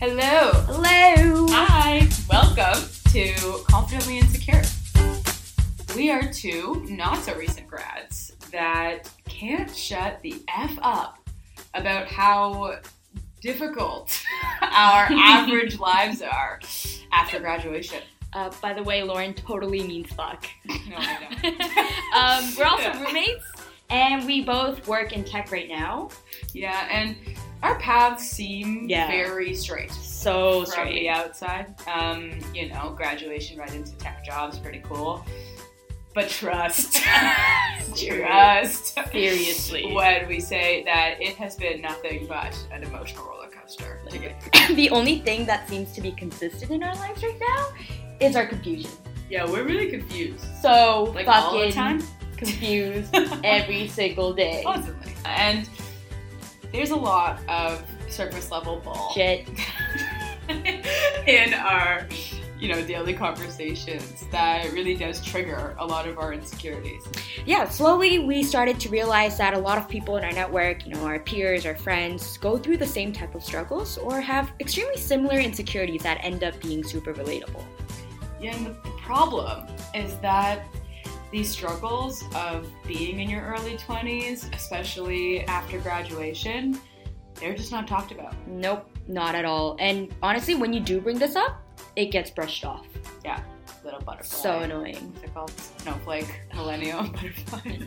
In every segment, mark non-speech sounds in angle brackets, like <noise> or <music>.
Hello. Hello. Hi. Welcome to Confidently Insecure. We are two not so recent grads that can't shut the F up about how difficult <laughs> our <laughs> average lives are after graduation. Uh, by the way, Lauren totally means fuck. No, I know. <laughs> um, we're also Yeah. roommates, and we both work in tech right now. Yeah, and our paths seem Yeah. very straight. So straight. from the outside. Um, you know, graduation right into tech jobs, pretty cool. But trust, <laughs> trust. Seriously. When we say that it has been nothing but an emotional roller coaster. the only thing that seems to be consistent in our lives right now is our confusion. Yeah, we're really confused. So Like fucking all the time? confused <laughs> every single day. Constantly. And there's a lot of surface level bull Shit. <laughs> in our you know daily conversations that really does trigger a lot of our insecurities. Yeah, slowly we started to realize that a lot of people in our network, you know, our peers, our friends, go through the same type of struggles or have extremely similar insecurities that end up being super relatable. Yeah, and the problem is that these struggles of being in your early 20s, especially after graduation, they're just not talked about. Nope, not at all. And honestly, when you do bring this up, it gets brushed off. Yeah, little butterfly. So annoying. What's it called? Snowflake, Millennium, Butterfly.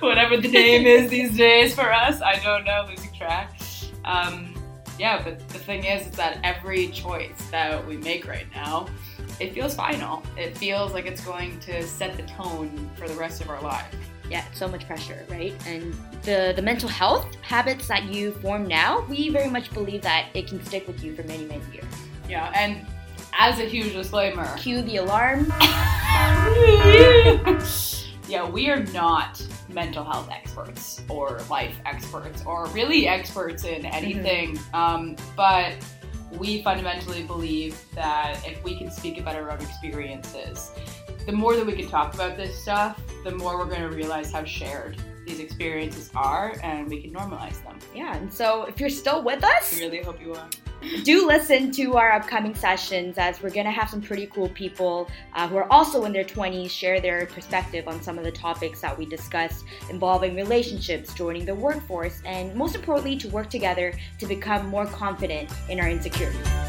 <laughs> Whatever the name is these days for us, I don't know, losing track. Um, yeah, but the thing is, is that every choice that we make right now, it feels final. It feels like it's going to set the tone for the rest of our life. Yeah, so much pressure, right? And the the mental health habits that you form now, we very much believe that it can stick with you for many, many years. Yeah, and as a huge disclaimer, Cue the alarm. <laughs> yeah, we are not mental health experts or life experts or really experts in anything. Um, but we fundamentally believe that if we can speak about our own experiences, the more that we can talk about this stuff, the more we're going to realize how shared these experiences are and we can normalize them. Yeah, and so if you're still with us, I really hope you are. do listen to our upcoming sessions as we're going to have some pretty cool people uh, who are also in their 20s share their perspective on some of the topics that we discussed involving relationships, joining the workforce, and most importantly, to work together to become more confident in our insecurities.